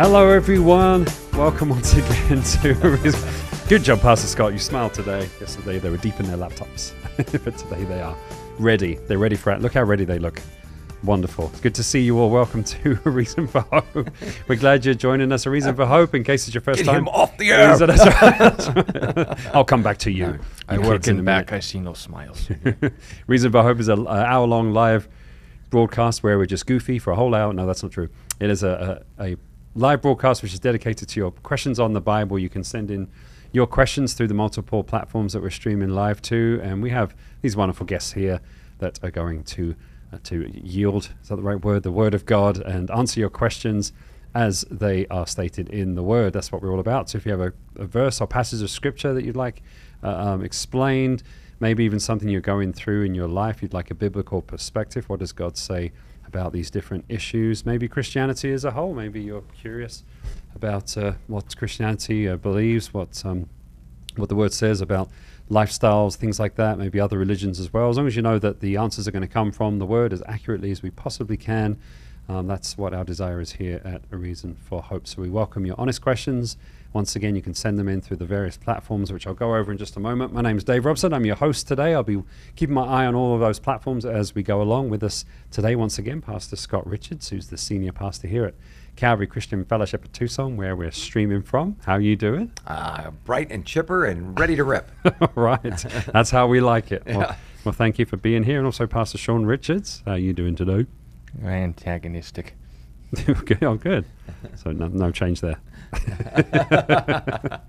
Hello, everyone. Welcome once again to. Reason for Good job, Pastor Scott. You smiled today. Yesterday they were deep in their laptops, but today they are ready. They're ready for it. Look how ready they look. Wonderful. It's good to see you all. Welcome to A Reason for Hope. We're glad you're joining us. A Reason for Hope, in case it's your first Get time. him off the air. That's right. I'll come back to you. I You work in a back. I see no smiles. Reason for Hope is an hour long live broadcast where we're just goofy for a whole hour. No, that's not true. It is a, a, a live broadcast which is dedicated to your questions on the Bible. You can send in your questions through the multiple platforms that we're streaming live to. And we have these wonderful guests here that are going to. Uh, to yield, is that the right word? The word of God and answer your questions as they are stated in the word. That's what we're all about. So if you have a, a verse or passage of scripture that you'd like uh, um, explained, maybe even something you're going through in your life, you'd like a biblical perspective. What does God say about these different issues? Maybe Christianity as a whole. Maybe you're curious about uh, what Christianity uh, believes, what um, what the word says about lifestyles, things like that, maybe other religions as well. As long as you know that the answers are going to come from the word as accurately as we possibly can, um, that's what our desire is here at A Reason for Hope. So we welcome your honest questions. Once again, you can send them in through the various platforms, which I'll go over in just a moment. My name is Dave Robson. I'm your host today. I'll be keeping my eye on all of those platforms as we go along with us today. Once again, Pastor Scott Richards, who's the senior pastor here at Calvary Christian Fellowship at Tucson, where we're streaming from. How are you doing? Uh, bright and chipper and ready to rip. right. That's how we like it. Well, Yeah. well, thank you for being here. And also Pastor Sean Richards. How are you doing today? Antagonistic. good. Oh, good. So no, no change there.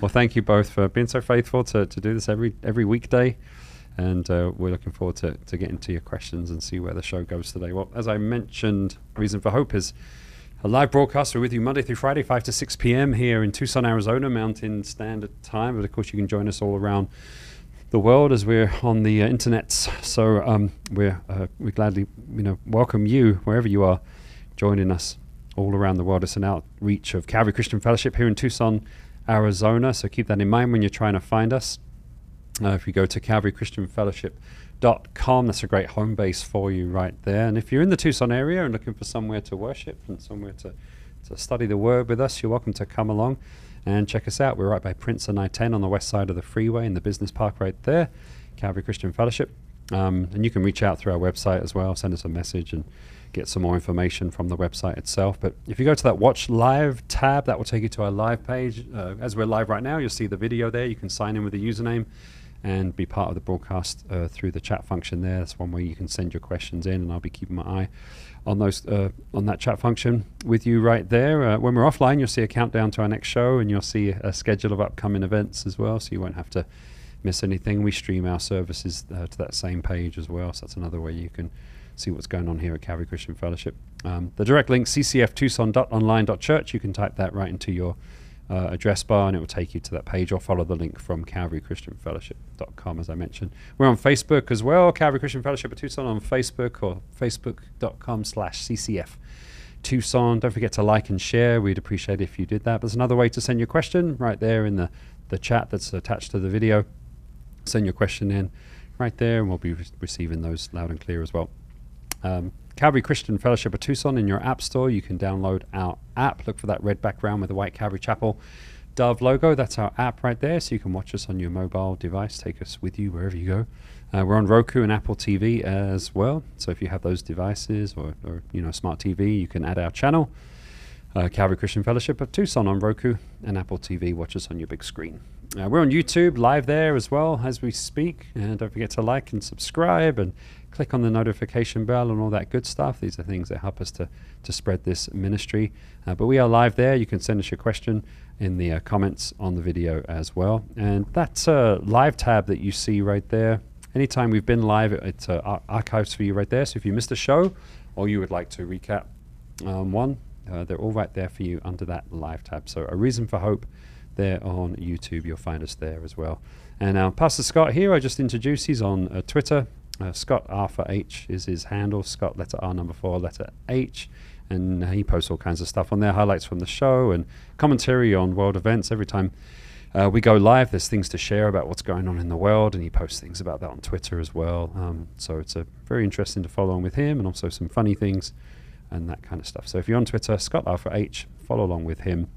well, thank you both for being so faithful to, to do this every every weekday. And uh, we're looking forward to, to getting to your questions and see where the show goes today. Well, as I mentioned, Reason for Hope is a live broadcast. We're with you Monday through Friday, 5 to 6 p.m. here in Tucson, Arizona, Mountain Standard Time. But of course, you can join us all around the world as we're on the uh, internet. So um, we're uh, we gladly you know welcome you wherever you are, joining us all around the world. It's an outreach of Calvary Christian Fellowship here in Tucson, Arizona. So keep that in mind when you're trying to find us. Uh, if you go to calvarychristianfellowship.com, that's a great home base for you right there. And if you're in the Tucson area and looking for somewhere to worship and somewhere to, to study the Word with us, you're welcome to come along and check us out. We're right by Prince and I-10 on the west side of the freeway in the business park right there, Calvary Christian Fellowship. Um, and you can reach out through our website as well, send us a message and get some more information from the website itself. But if you go to that Watch Live tab, that will take you to our live page. Uh, as we're live right now, you'll see the video there. You can sign in with a username and be part of the broadcast uh, through the chat function there. That's one way you can send your questions in, and I'll be keeping my eye on those uh, on that chat function with you right there. Uh, when we're offline, you'll see a countdown to our next show, and you'll see a schedule of upcoming events as well, so you won't have to miss anything. We stream our services uh, to that same page as well, so that's another way you can see what's going on here at Calvary Christian Fellowship. Um, the direct link ccftucson.online.church. You can type that right into your uh, address bar and it will take you to that page or follow the link from calvarychristianfellowship.com as I mentioned. We're on Facebook as well, Calvary Christian Fellowship at Tucson on Facebook or facebook.com slash ccf Tucson. Don't forget to like and share. We'd appreciate it if you did that. There's another way to send your question right there in the, the chat that's attached to the video. Send your question in right there and we'll be re- receiving those loud and clear as well. Um, Calvary Christian Fellowship of Tucson in your app store. You can download our app. Look for that red background with the white Calvary Chapel Dove logo. That's our app right there. So you can watch us on your mobile device. Take us with you wherever you go. Uh, we're on Roku and Apple TV as well. So if you have those devices or, or you know smart TV, you can add our channel. Uh, Calvary Christian Fellowship of Tucson on Roku and Apple TV. Watch us on your big screen. Uh, we're on YouTube live there as well as we speak. And don't forget to like and subscribe and click on the notification bell and all that good stuff. These are things that help us to, to spread this ministry. Uh, but we are live there. You can send us your question in the uh, comments on the video as well. And that uh, live tab that you see right there, anytime we've been live, it, it uh, archives for you right there. So if you missed a show or you would like to recap um, one, uh, they're all right there for you under that live tab. So a reason for hope there on YouTube. You'll find us there as well. And uh, Pastor Scott here, I just introduced. He's on uh, Twitter. Uh, Scott Arthur H is his handle. Scott letter R number four letter H, and he posts all kinds of stuff on there, highlights from the show and commentary on world events. Every time uh, we go live, there's things to share about what's going on in the world, and he posts things about that on Twitter as well. Um, so it's a very interesting to follow on with him, and also some funny things and that kind of stuff. So if you're on Twitter, Scott Arthur H, follow along with him.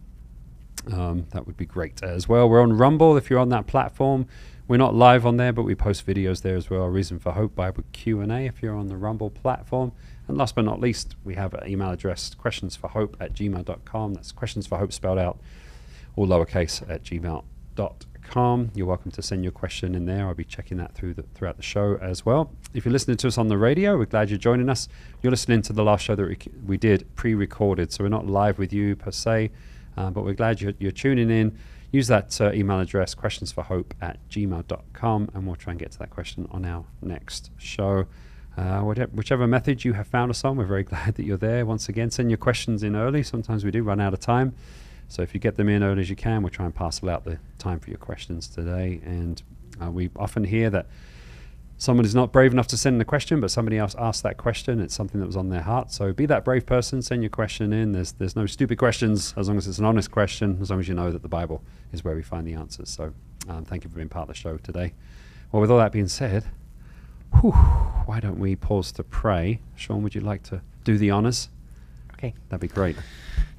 Um, that would be great as well. We're on Rumble if you're on that platform. We're not live on there, but we post videos there as well. Reason for Hope Bible Q and A if you're on the Rumble platform. And last but not least, we have an email address questionsforhope at gmail.com. That's questions for hope spelled out, all lowercase at gmail.com. You're welcome to send your question in there. I'll be checking that through the, throughout the show as well. If you're listening to us on the radio, we're glad you're joining us. You're listening to the last show that we, we did pre recorded, so we're not live with you per se, uh, but we're glad you're, you're tuning in use that uh, email address, questionsforhope at gmail.com, and we'll try and get to that question on our next show. Uh, whichever method you have found us on, we're very glad that you're there. Once again, send your questions in early. Sometimes we do run out of time. So if you get them in early as you can, we'll try and parcel out the time for your questions today. And uh, we often hear that someone is not brave enough to send a question, but somebody else asked that question. It's something that was on their heart. So be that brave person. Send your question in. There's there's no stupid questions as long as it's an honest question. As long as you know that the Bible is where we find the answers. So um, thank you for being part of the show today. Well, with all that being said, whew, why don't we pause to pray? Sean, would you like to do the honors? Okay, that'd be great.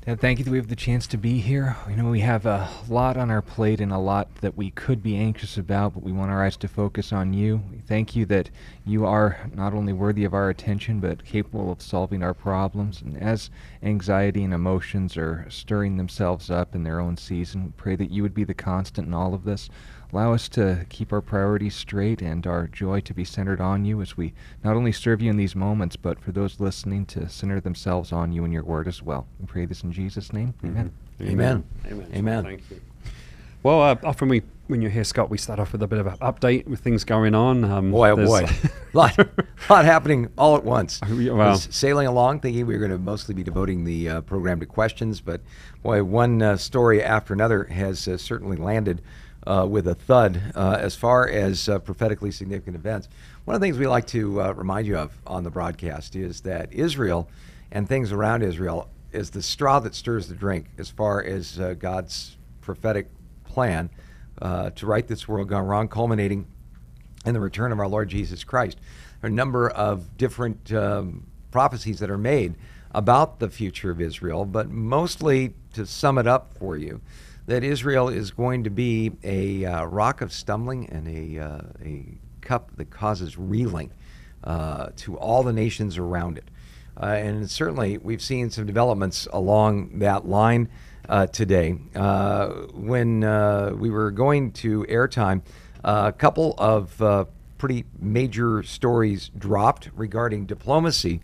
Dad, thank you that we have the chance to be here. You know, we have a lot on our plate and a lot that we could be anxious about, but we want our eyes to focus on you. We thank you that you are not only worthy of our attention, but capable of solving our problems. And as anxiety and emotions are stirring themselves up in their own season, we pray that you would be the constant in all of this. Allow us to keep our priorities straight and our joy to be centered on you as we not only serve you in these moments, but for those listening to center themselves on you and your word as well. We pray this in Jesus' name. Amen. Mm-hmm. Amen. Amen. Amen. Thank you. Well, uh, often we, when you're here, Scott, we start off with a bit of an update with things going on. Um, boy, oh boy, lot, lot happening all at once. Well, sailing along, thinking we were going to mostly be devoting the uh, program to questions, but boy, one uh, story after another has uh, certainly landed uh, with a thud uh, as far as uh, prophetically significant events. One of the things we like to uh, remind you of on the broadcast is that Israel and things around Israel is the straw that stirs the drink as far as uh, God's prophetic plan uh, to right this world gone wrong, culminating in the return of our Lord Jesus Christ. There are a number of different um, prophecies that are made about the future of Israel, but mostly to sum it up for you, that Israel is going to be a uh, rock of stumbling and a, uh, a cup that causes reeling uh, to all the nations around it. Uh, and certainly, we've seen some developments along that line uh, today. Uh, when we were going to airtime, a couple of pretty major stories dropped regarding diplomacy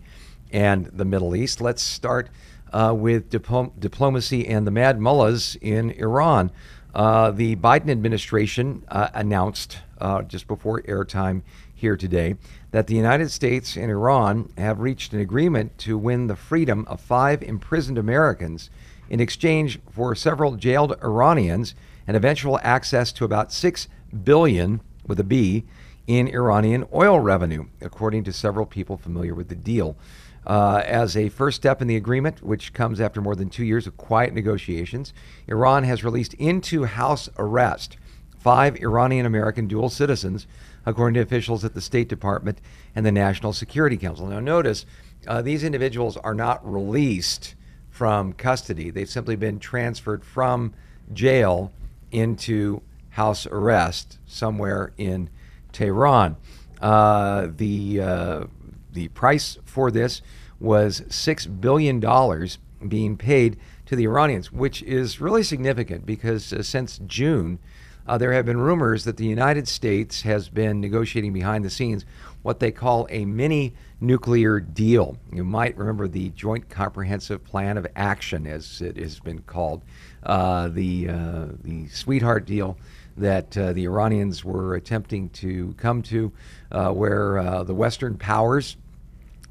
and the Middle East. Let's start uh, with diplomacy and the mad mullahs in Iran. Uh, the Biden administration uh, announced uh, just before airtime here today that the United States and Iran have reached an agreement to win the freedom of five imprisoned Americans in exchange for several jailed Iranians and eventual access to about six billion with a B in Iranian oil revenue, according to several people familiar with the deal. Uh, as a first step in the agreement, which comes after more than two years of quiet negotiations, Iran has released into house arrest five Iranian American dual citizens, according to officials at the State Department and the National Security Council. Now, notice uh, these individuals are not released from custody, they've simply been transferred from jail into house arrest somewhere in Tehran. Uh, the uh, the price for this was $6 billion being paid to the Iranians, which is really significant because uh, since June, uh, there have been rumors that the United States has been negotiating behind the scenes what they call a mini nuclear deal. You might remember the Joint Comprehensive Plan of Action, as it has been called, uh, the, uh, the sweetheart deal that uh, the Iranians were attempting to come to, uh, where uh, the Western powers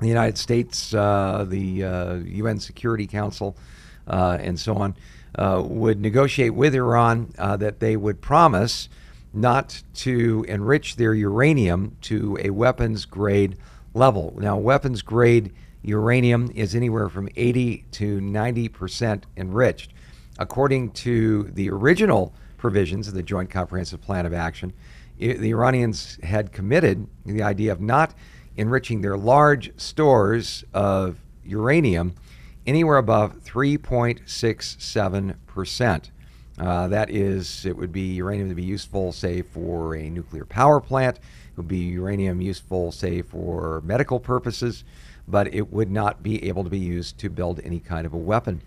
the United States, uh, the uh, UN Security Council, uh, and so on, uh, would negotiate with Iran uh, that they would promise not to enrich their uranium to a weapons grade level. Now, weapons grade uranium is anywhere from 80 to 90 percent enriched. According to the original provisions of the Joint Comprehensive Plan of Action, it, the Iranians had committed the idea of not enriching their large stores of uranium anywhere above 3.67%. Uh, that is, it would be uranium to be useful, say, for a nuclear power plant. It would be uranium useful, say, for medical purposes, but it would not be able to be used to build any kind of a weapon.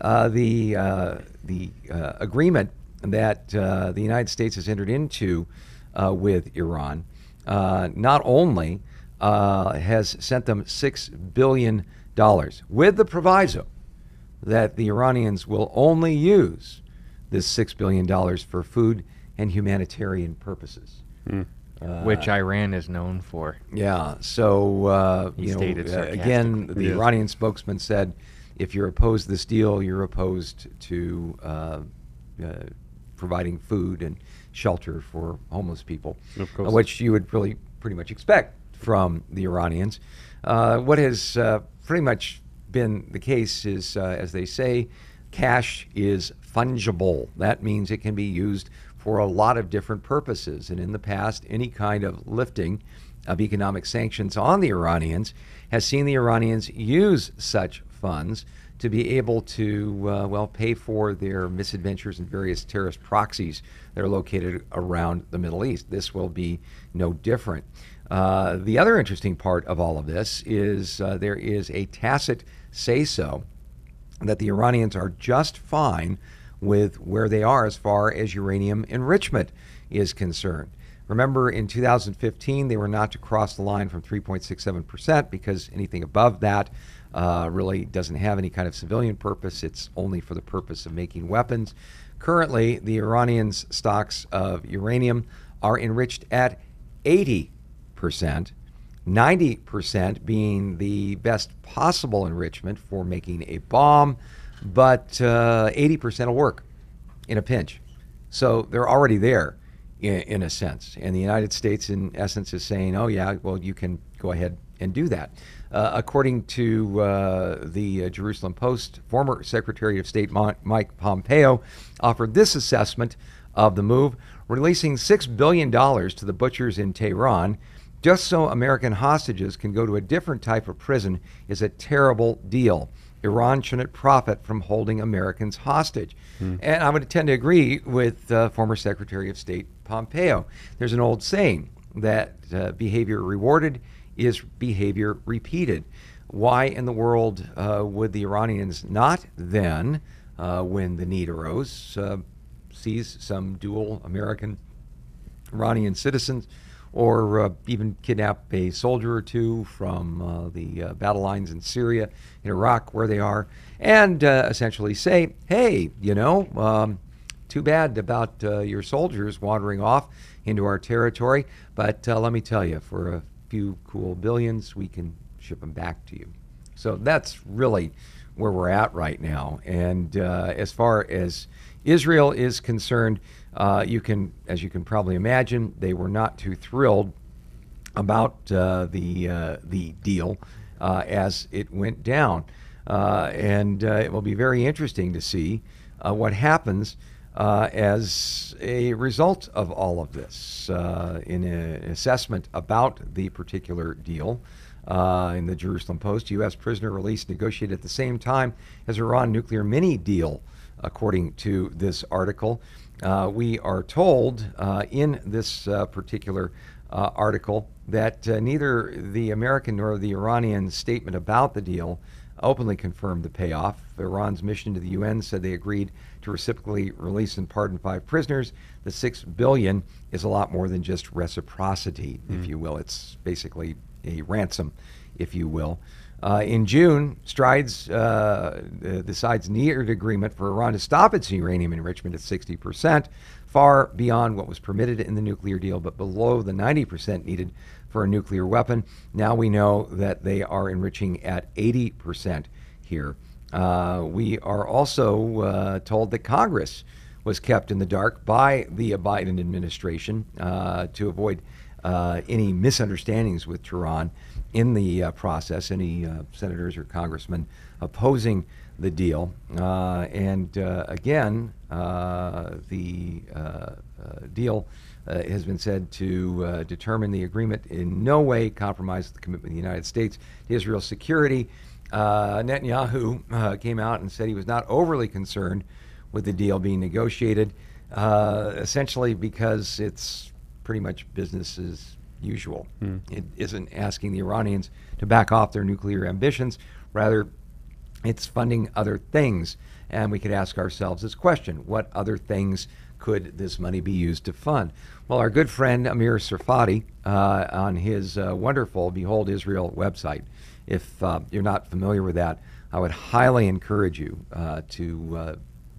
Uh, the uh, the uh, agreement that uh, the United States has entered into uh, with Iran not only has sent them six billion dollars with the proviso that the Iranians will only use this six billion dollars for food and humanitarian purposes. Mm. Uh, Which Iran is known for. Yeah. So uh, you know, uh, again, the yes. Iranian spokesman said, if you're opposed to this deal, you're opposed to uh, uh, providing food and shelter for homeless people, which you would really pretty much expect from the Iranians. Uh, what has uh, pretty much been the case is, uh, as they say, cash is fungible. That means it can be used for a lot of different purposes. And in the past, any kind of lifting of economic sanctions on the Iranians has seen the Iranians use such funds to be able to, uh, well, pay for their misadventures and various terrorist proxies that are located around the Middle East. This will be no different. Uh, the other interesting part of all of this is uh, there is a tacit say so that the Iranians are just fine with where they are as far as uranium enrichment is concerned. Remember, in 2015, they were not to cross the line from 3.67% because anything above that uh, really doesn't have any kind of civilian purpose. It's only for the purpose of making weapons. Currently, the Iranians' stocks of uranium are enriched at 80%, 90% being the best possible enrichment for making a bomb but uh, 80% will work in a pinch. So they're already there in, in, a sense. And the United States, in essence, is saying, oh, yeah, well, you can go ahead and do that. Uh, according to uh, the uh, Jerusalem Post, former Secretary of State Mike Pompeo offered this assessment of the move, releasing $6 billion to the butchers in Tehran just so American hostages can go to a different type of prison is a terrible deal. Iran shouldn't profit from holding Americans hostage. Hmm. And I would tend to agree with uh, former Secretary of State Pompeo. There's an old saying that uh, behavior rewarded is behavior repeated. Why in the world uh, would the Iranians not then, uh, when the need arose, uh, seize some dual American Iranian citizens? Or uh, even kidnap a soldier or two from uh, the uh, battle lines in Syria, in Iraq, where they are, and uh, essentially say, hey, you know, um, too bad about uh, your soldiers wandering off into our territory, but uh, let me tell you, for a few cool billions, we can ship them back to you. So that's really where we're at right now. And as far as Israel is concerned, uh, you can, as you can probably imagine, they were not too thrilled about uh, the uh, the deal uh, as it went down, uh, and uh, it will be very interesting to see what happens as a result of all of this. in an assessment about the particular deal. in the Jerusalem Post, U.S. prisoner release negotiated at the same time as Iran nuclear mini deal, according to this article. Uh, we are told uh, in this uh, particular uh, article that uh, neither the American nor the Iranian statement about the deal openly confirmed the payoff. Iran's mission to the UN said they agreed to reciprocally release and pardon five prisoners. The six billion is a lot more than just reciprocity, mm. if you will. It's basically a ransom, if you will. Uh, in June, Strides uh, the sides neared agreement for Iran to stop its uranium enrichment at 60%, far beyond what was permitted in the nuclear deal, but below the 90% needed for a nuclear weapon. Now we know that they are enriching at 80% here. Uh, we are also uh, told that Congress was kept in the dark by the Biden administration uh, to avoid uh, any misunderstandings with Tehran in the uh, process, any uh, senators or congressmen opposing the deal. Uh, and uh, again, uh, the deal has been said to determine the agreement in no way compromises the commitment of the United States to Israel's security Netanyahu came out and said he was not overly concerned with the deal being negotiated, essentially because it's pretty much business as usual. It isn't asking the Iranians to back off their nuclear ambitions. Rather, it's funding other things. And we could ask ourselves this question what other things could this money be used to fund? Well, our good friend Amir Tsarfati, uh, on his uh, wonderful Behold Israel website, if uh, you're not familiar with that, I would highly encourage you uh, to uh,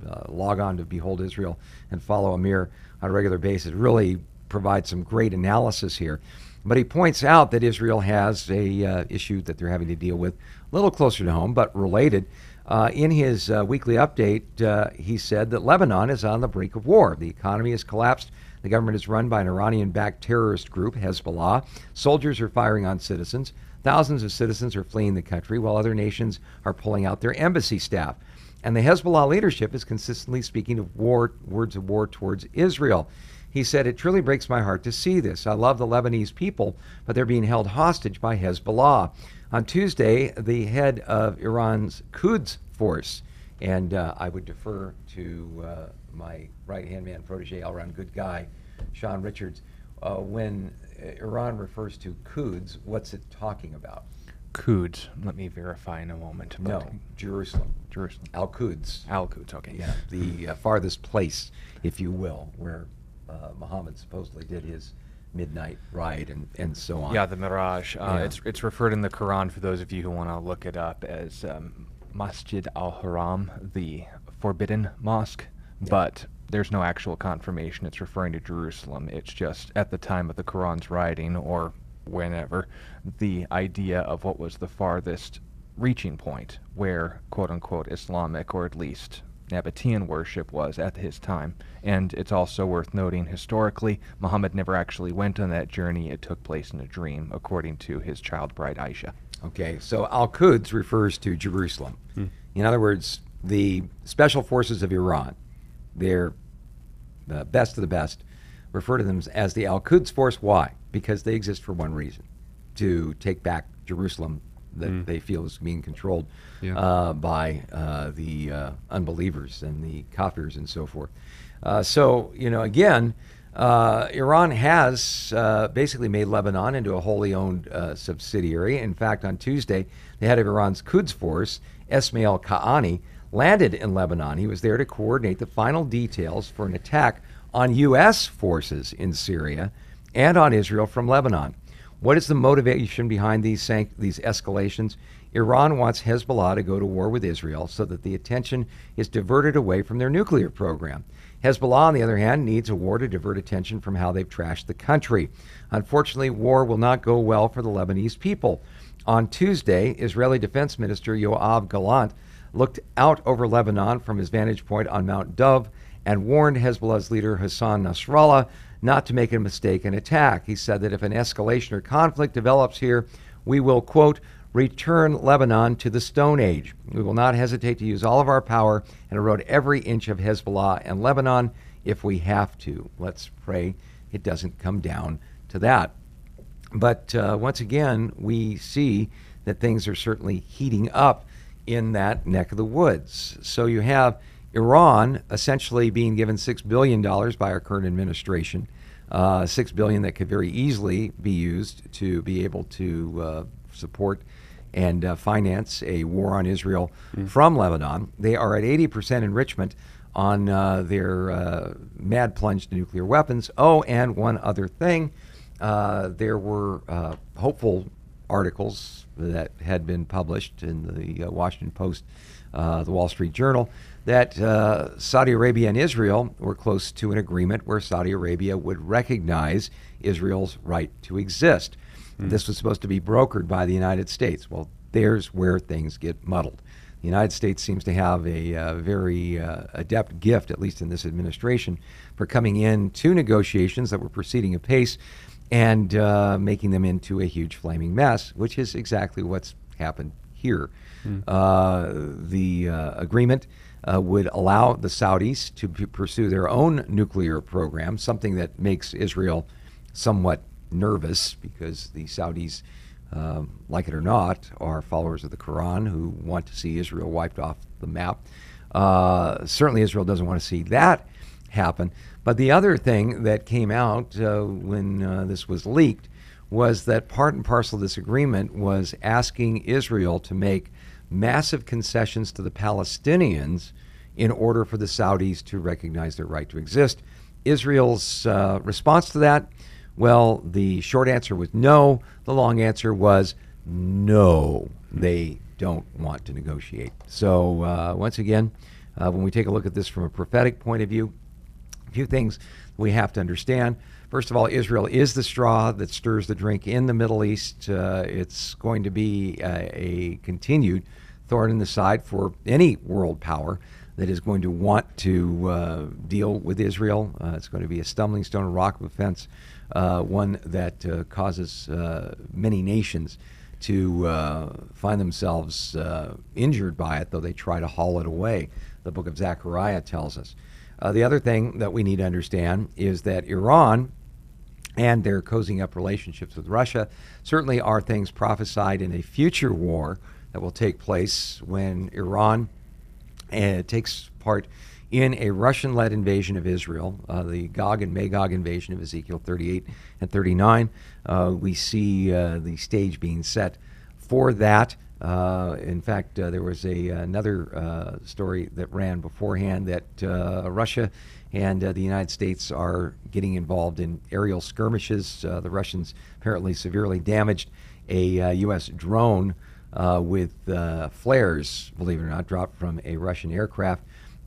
uh, log on to Behold Israel and follow Amir on a regular basis. Really provides some great analysis here. But he points out that Israel has a uh, issue that they're having to deal with a little closer to home, but related. Uh, in his uh, weekly update, uh, he said that Lebanon is on the brink of war. The economy has collapsed. The government is run by an Iranian backed terrorist group, Hezbollah. Soldiers are firing on citizens. Thousands of citizens are fleeing the country while other nations are pulling out their embassy staff. And the Hezbollah leadership is consistently speaking of war, words of war towards Israel. He said, It truly breaks my heart to see this. I love the Lebanese people, but they're being held hostage by Hezbollah. On Tuesday, the head of Iran's Quds force, and uh, I would defer to uh, my right hand man, protege, all around good guy, Sean Richards. Uh, when Iran refers to Quds, what's it talking about? Quds. Let me verify in a moment. No, Jerusalem. Jerusalem. Al Quds. Al Quds. Okay. Yeah, the uh, farthest place, if you will, where uh, Muhammad supposedly did his midnight ride and, and so on. Yeah, the Mi'raj. Uh, Yeah. It's it's referred in the Quran for those of you who want to look it up as um, Masjid al Haram, the forbidden mosque. But there's no actual confirmation it's referring to Jerusalem. It's just at the time of the Quran's writing or whenever, the idea of what was the farthest reaching point where quote unquote Islamic or at least Nabatean worship was at his time. And it's also worth noting historically, Muhammad never actually went on that journey. It took place in a dream, according to his child bride Aisha. Okay, so Al Quds refers to Jerusalem. Hmm. In other words, the special forces of Iran, they're the best of the best, refer to them as the Al Quds Force. Why? Because they exist for one reason to take back Jerusalem that they feel is being controlled Yeah. uh, by uh, the uh, unbelievers and the kafirs and so forth. Uh, so, you know, again, uh, Iran has uh, basically made Lebanon into a wholly owned uh, subsidiary. In fact, on Tuesday, the head of Iran's Quds force, Esmail Qaani, landed in Lebanon. He was there to coordinate the final details for an attack on U.S. forces in Syria and on Israel from Lebanon. What is the motivation behind these these escalations? Iran wants Hezbollah to go to war with Israel so that the attention is diverted away from their nuclear program. Hezbollah, on the other hand, needs a war to divert attention from how they've trashed the country. Unfortunately, war will not go well for the Lebanese people. On Tuesday, Israeli Defense Minister Yoav Gallant looked out over Lebanon from his vantage point on Mount Dov and warned Hezbollah's leader Hassan Nasrallah not to make a mistake and attack. He said that if an escalation or conflict develops here, we will, quote, return Lebanon to the Stone Age. We will not hesitate to use all of our power and erode every inch of Hezbollah and Lebanon if we have to. Let's pray it doesn't come down to that. But uh, once again, we see that things are certainly heating up in that neck of the woods. So you have Iran essentially being given $6 billion by our current administration, uh, 6 billion that could very easily be used to be able to uh, support and uh, finance a war on Israel from Lebanon. They are at 80% enrichment on uh, their uh, mad plunge to nuclear weapons. Oh, and one other thing uh, there were uh, hopeful articles that had been published in the uh, Washington Post, uh, the Wall Street Journal, that uh, Saudi Arabia and Israel were close to an agreement where Saudi Arabia would recognize Israel's right to exist. This was supposed to be brokered by the United States. Well, there's where things get muddled. The United States seems to have a uh, very uh, adept gift, at least in this administration, for coming in to negotiations that were proceeding apace and uh, making them into a huge flaming mess, which is exactly what's happened here. Uh, the uh, agreement uh, would allow the Saudis to p- pursue their own nuclear program, something that makes Israel somewhat nervous because the Saudis um, like it or not, are followers of the Quran who want to see Israel wiped off the map. Uh, certainly, Israel doesn't want to see that happen. But the other thing that came out uh, when uh, this was leaked was that part and parcel of this agreement was asking Israel to make massive concessions to the Palestinians in order for the Saudis to recognize their right to exist. Israel's uh, response to that, well, the short answer was no. The long answer was no. They don't want to negotiate. So, uh, once again, uh, when we take a look at this from a prophetic point of view, a few things we have to understand. First of all, Israel is the straw that stirs the drink in the Middle East. Uh, it's going to be a, a, continued thorn in the side for any world power that is going to want to uh, deal with Israel. Uh, it's going to be a stumbling stone, a rock of offense, uh, one that uh, causes uh, many nations to find themselves injured by it, though they try to haul it away. The book of Zechariah tells us. the other thing that we need to understand is that Iran and their cozying up relationships with Russia certainly are things prophesied in a future war that will take place when Iran uh, takes part in a Russian led invasion of Israel, uh, the Gog and Magog invasion of Ezekiel 38 and 39. Uh, we see uh, the stage being set for that. Uh, in fact, uh, there was a, another story that ran beforehand that Russia and uh, the United States are getting involved in aerial skirmishes. Uh, the Russians apparently severely damaged a uh, U.S. drone uh, with uh, flares, believe it or not, dropped from a Russian aircraft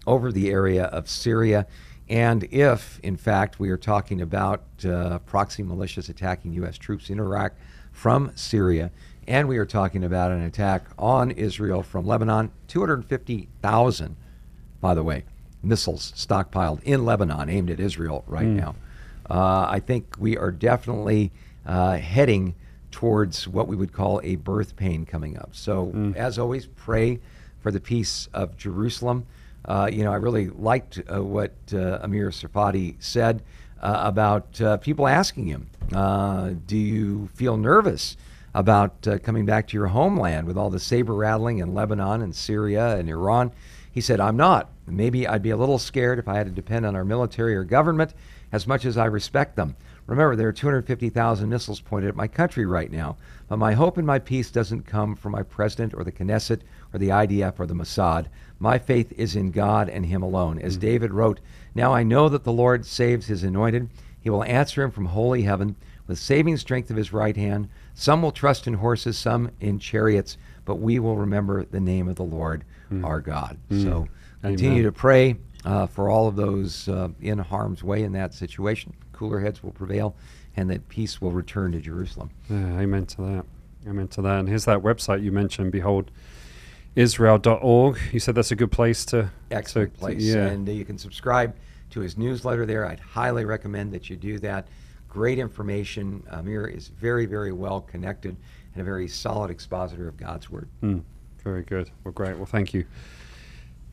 over the area of Syria. And if, in fact, we are talking about uh, proxy militias attacking U.S. troops in Iraq from Syria, and we are talking about an attack on Israel from Lebanon, 250,000, by the way, missiles stockpiled in Lebanon aimed at Israel right mm. now. Uh, I think we are definitely uh, heading towards what we would call a birth pain coming up. So, mm. as always, pray for the peace of Jerusalem. Uh, you know, I really liked uh, what uh, Amir Tsarfati said uh, about people asking him, Do you feel nervous? About coming back to your homeland with all the saber rattling in Lebanon and Syria and Iran. He said, I'm not. Maybe I'd be a little scared if I had to depend on our military or government as much as I respect them. Remember, there are 250,000 missiles pointed at my country right now. But my hope and my peace doesn't come from my president or the Knesset or the IDF or the Mossad. My faith is in God and Him alone. As mm-hmm. David wrote, Now I know that the Lord saves His anointed. He will answer him from holy heaven with saving strength of His right hand. Some will trust in horses, some in chariots, but we will remember the name of the Lord mm-hmm. our God. Mm-hmm. So continue Amen. to pray uh, for all of those uh, in harm's way in that situation. Cooler heads will prevail, and that peace will return to Jerusalem. Yeah, amen to that. Amen to that. And here's that website you mentioned. Behold. Israel.org. You said that's a good place to. Excellent to, place. To, yeah. And uh, you can subscribe to his newsletter there. I'd highly recommend that you do that. Great information. Amir is very, very well connected and a very solid expositor of God's Word. Mm, very good. Well, great. Well, thank you.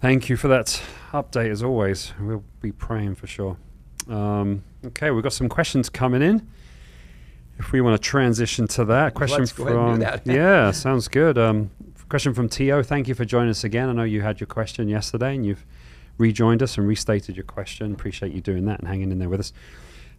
Thank you for that update as always. We'll be praying for sure. Um, okay, we've got some questions coming in. If we want to transition to that question Let's from that. yeah, sounds good. Um, question from Tio. Thank you for joining us again. I know you had your question yesterday and you've rejoined us and restated your question. Appreciate you doing that and hanging in there with us.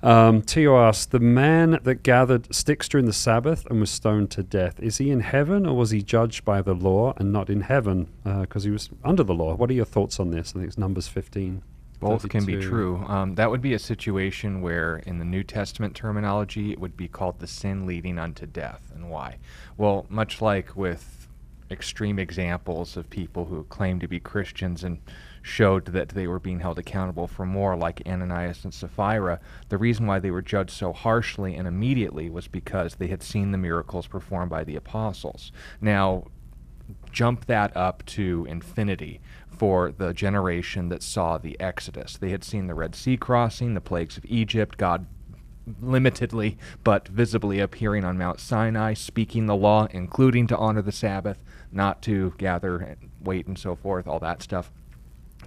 Um, Tio asked, The man that gathered sticks during the Sabbath and was stoned to death, is he in heaven or was he judged by the law and not in heaven because uh, he was under the law? What are your thoughts on this? I think it's Numbers 15. Both 32. can be true. Um, that would be a situation where, in the New Testament terminology, it would be called the sin leading unto death. And why? Well, much like with extreme examples of people who claim to be Christians and showed that they were being held accountable for more, like Ananias and Sapphira, the reason why they were judged so harshly and immediately was because they had seen the miracles performed by the apostles. Now, jump that up to infinity for the generation that saw the Exodus. They had seen the Red Sea crossing, the plagues of Egypt, God limitedly but visibly appearing on Mount Sinai, speaking the law, including to honor the Sabbath, not to gather and wait and so forth, all that stuff.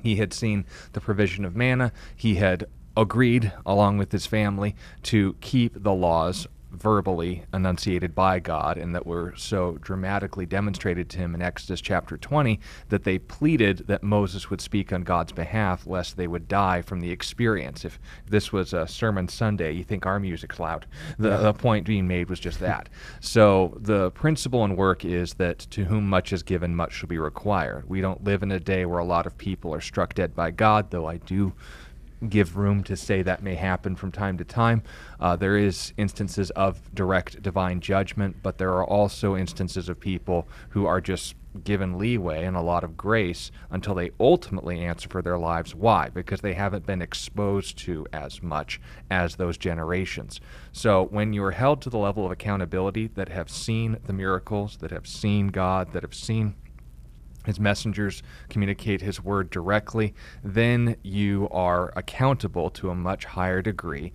He had seen the provision of manna. He had agreed, along with his family, to keep the laws verbally enunciated by God and that were so dramatically demonstrated to him in Exodus chapter 20 that they pleaded that Moses would speak on God's behalf lest they would die from the experience. If this was a sermon Sunday, you think our music's loud. The, the point being made was just that. so the principle and work is that to whom much is given, much shall be required. We don't live in a day where a lot of people are struck dead by God, though I do give room to say that may happen from time to time. Uh, there is instances of direct divine judgment, but there are also instances of people who are just given leeway and a lot of grace until they ultimately answer for their lives. Why? Because they haven't been exposed to as much as those generations. So when you are held to the level of accountability that have seen the miracles, that have seen God, that have seen his messengers communicate his word directly, then you are accountable to a much higher degree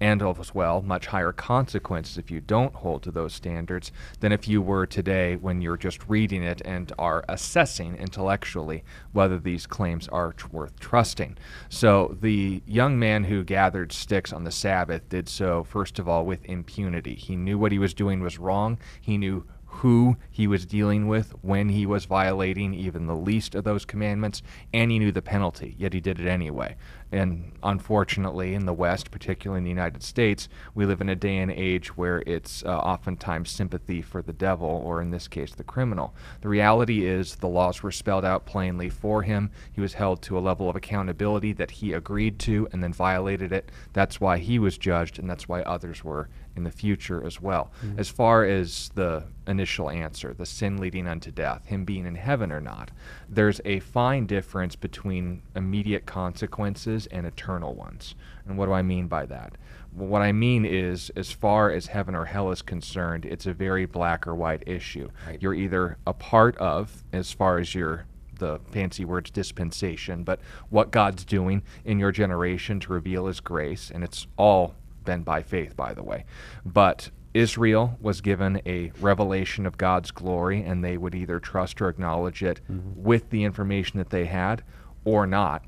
and as well much higher consequences if you don't hold to those standards than if you were today when you're just reading it and are assessing intellectually whether these claims are tr- worth trusting. So the young man who gathered sticks on the Sabbath did so first of all with impunity. He knew what he was doing was wrong. He knew who he was dealing with when he was violating even the least of those commandments, and he knew the penalty, yet he did it anyway. And unfortunately, in the West, particularly in the United States, we live in a day and age where it's uh, oftentimes sympathy for the devil, or in this case, the criminal. The reality is the laws were spelled out plainly for him. He was held to a level of accountability that he agreed to and then violated it. That's why he was judged, and that's why others were in the future as well. Mm-hmm. As far as the initial answer, the sin leading unto death, him being in heaven or not, there's a fine difference between immediate consequences and eternal ones. And what do I mean by that? what I mean is, as far as heaven or hell is concerned, it's a very black or white issue. Right. You're either a part of, as far as your the fancy words dispensation, but what God's doing in your generation to reveal His grace, and it's all been by faith, by the way. But Israel was given a revelation of God's glory, and they would either trust or acknowledge it mm-hmm. with the information that they had or not.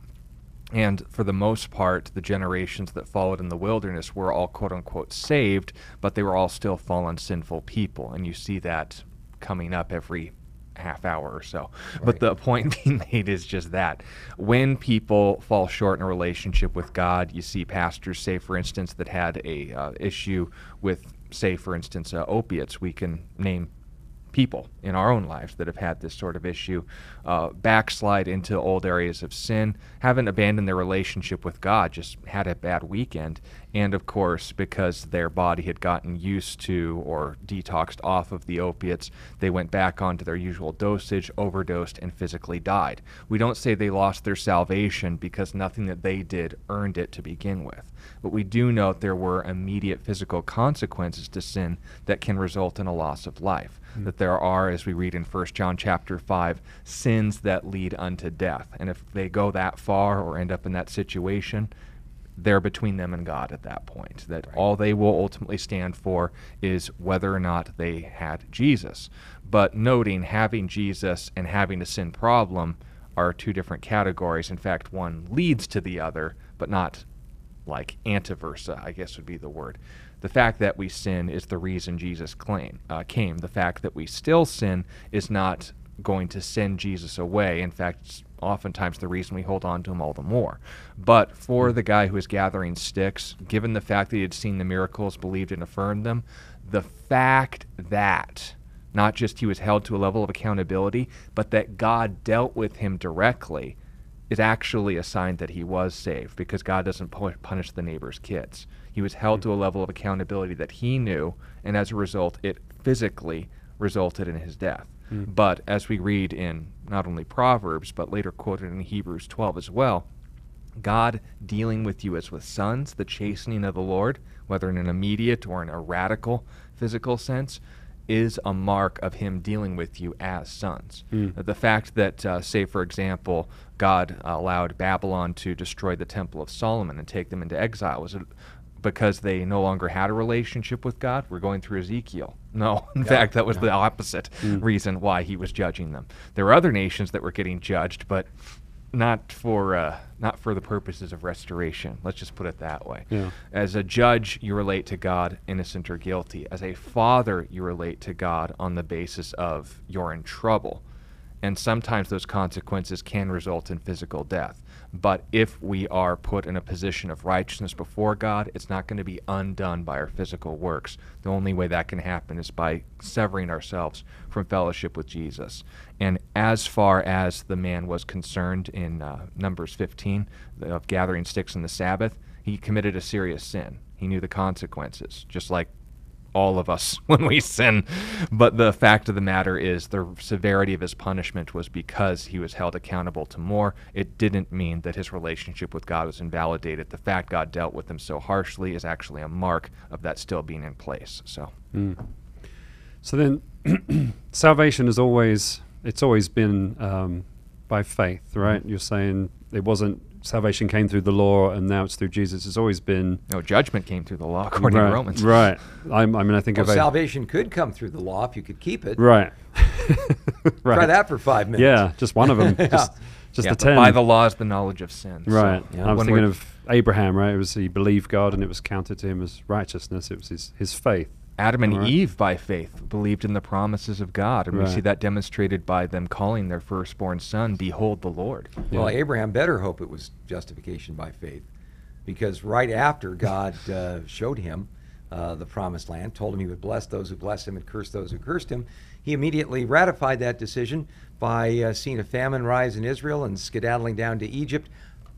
And for the most part, the generations that followed in the wilderness were all quote unquote saved, but they were all still fallen, sinful people. And you see that coming up every half hour or so. Right. But the point being made is just that when people fall short in a relationship with God, you see pastors say, for instance, that had a uh, issue with, say, for instance, uh, opiates. We can name people in our own lives that have had this sort of issue uh, backslide into old areas of sin, haven't abandoned their relationship with God, just had a bad weekend. And of course, because their body had gotten used to or detoxed off of the opiates, they went back onto their usual dosage, overdosed, and physically died. We don't say they lost their salvation because nothing that they did earned it to begin with. But we do note there were immediate physical consequences to sin that can result in a loss of life. Mm. That there are, as we read in 1 John chapter 5, sins that lead unto death. And if they go that far or end up in that situation, they're between them and God at that point. That right. all they will ultimately stand for is whether or not they had Jesus. But noting having Jesus and having a sin problem are two different categories. In fact, one leads to the other, but not like antiversa, I guess would be the word. The fact that we sin is the reason Jesus claim, uh, came. The fact that we still sin is not going to send Jesus away. In fact, it's oftentimes the reason we hold on to him all the more. But for the guy who is gathering sticks, given the fact that he had seen the miracles, believed and affirmed them, the fact that not just he was held to a level of accountability, but that God dealt with him directly is actually a sign that he was saved because God doesn't punish the neighbor's kids. He was held to a level of accountability that he knew, and as a result, it physically resulted in his death. Mm. But as we read in not only Proverbs, but later quoted in Hebrews 12 as well, God dealing with you as with sons, the chastening of the Lord, whether in an immediate or in a radical physical sense, is a mark of him dealing with you as sons. Mm. The fact that, uh, say, for example, God allowed Babylon to destroy the Temple of Solomon and take them into exile was because they no longer had a relationship with God. We're going through Ezekiel. No, in yeah, fact, that was yeah. the opposite mm. reason why he was judging them. There were other nations that were getting judged, but not for uh, not for the purposes of restoration. Let's just put it that way. Yeah. As a judge, you relate to God, innocent or guilty. As a father, you relate to God on the basis of you're in trouble, and sometimes those consequences can result in physical death. But if we are put in a position of righteousness before God, it's not going to be undone by our physical works. The only way that can happen is by severing ourselves from fellowship with Jesus. And as far as the man was concerned in uh, Numbers 15 of gathering sticks on the Sabbath, he committed a serious sin. He knew the consequences, just like all of us when we sin. But the fact of the matter is, the severity of his punishment was because he was held accountable to more. It didn't mean that his relationship with God was invalidated. The fact God dealt with him so harshly is actually a mark of that still being in place. So, So then, salvation is always it's always been um, by faith, right? You're saying it wasn't salvation came through the law and now it's through Jesus. It's always been no judgment came through the law according right, to Romans. Right. I'm, I mean, I think Well, of a salvation could come through the law if you could keep it. right. right. Try that for five minutes. Yeah, just one of them. Yeah. Just, just Yeah, the ten. by the law is the knowledge of sin. So, Right. Yeah. I was when thinking of Abraham, right? It was he believed God and it was counted to him as righteousness. It was his, his faith. Adam and Right. Eve, by faith, believed in the promises of God. And we see that demonstrated by them calling their firstborn son, Behold the Lord. Well, Abraham better hope it was justification by faith, because right after God uh, showed him uh, the promised land, told him he would bless those who blessed him and curse those who cursed him, he immediately ratified that decision by uh, seeing a famine rise in Israel and skedaddling down to Egypt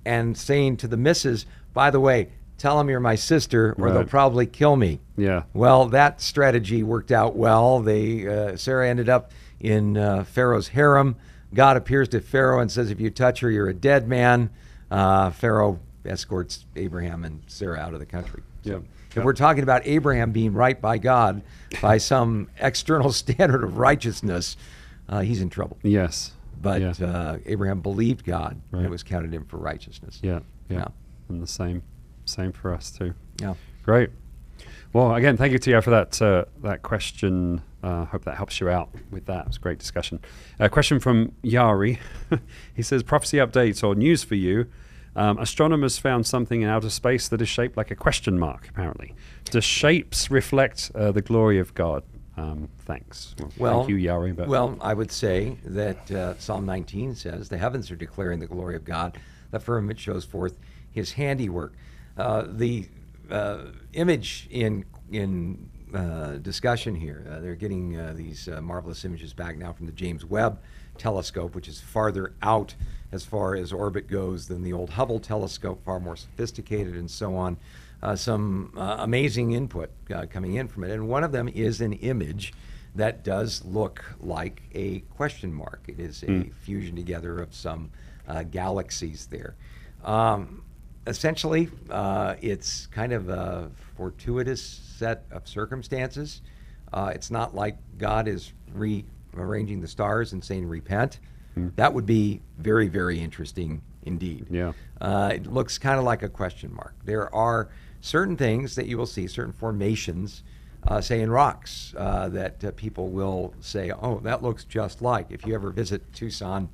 and saying to the misses, by the way, tell them you're my sister or they'll probably kill me. Yeah. Well, that strategy worked out well. They uh, Sarah ended up in uh, Pharaoh's harem. God appears to Pharaoh and says, "If you touch her, you're a dead man." Uh, Pharaoh escorts Abraham and Sarah out of the country. So, Yeah. If Yeah. we're talking about Abraham being right by God by some external standard of righteousness, uh, he's in trouble. Yes. But yeah. uh, Abraham believed God, and it was counted him for righteousness. yeah. Yeah. Yeah. And the same, same for us too. Yeah. Great. Well, again, thank you, Tia, for that uh, that question. Uh, hope that helps you out with that. It was a great discussion. A question from Yari. he says, "Prophecy updates or news for you." Um, astronomers found something in outer space that is shaped like a question mark. Apparently, do shapes reflect uh, the glory of God? Um, thanks. Well, thank you, Yari. Well, I would say that uh, Psalm 19 says, The heavens are declaring the glory of God, the firmament shows forth his handiwork. Uh, the uh, image in, in uh, discussion here, uh, they're getting uh, these uh, marvelous images back now from the James Webb telescope, which is farther out as far as orbit goes than the old Hubble telescope, far more sophisticated and so on. Uh, some uh, amazing input uh, coming in from it. And one of them is an image that does look like a question mark. It is a fusion together of some uh, galaxies there. Um, essentially, uh, it's kind of a fortuitous set of circumstances. Uh, it's not like God is rearranging the stars and saying, repent. That would be very, very interesting indeed. Yeah. Uh, it looks kind of like a question mark. There are certain things that you will see, certain formations, uh, say in rocks, uh, that uh, people will say, oh, that looks just like. If you ever visit Tucson,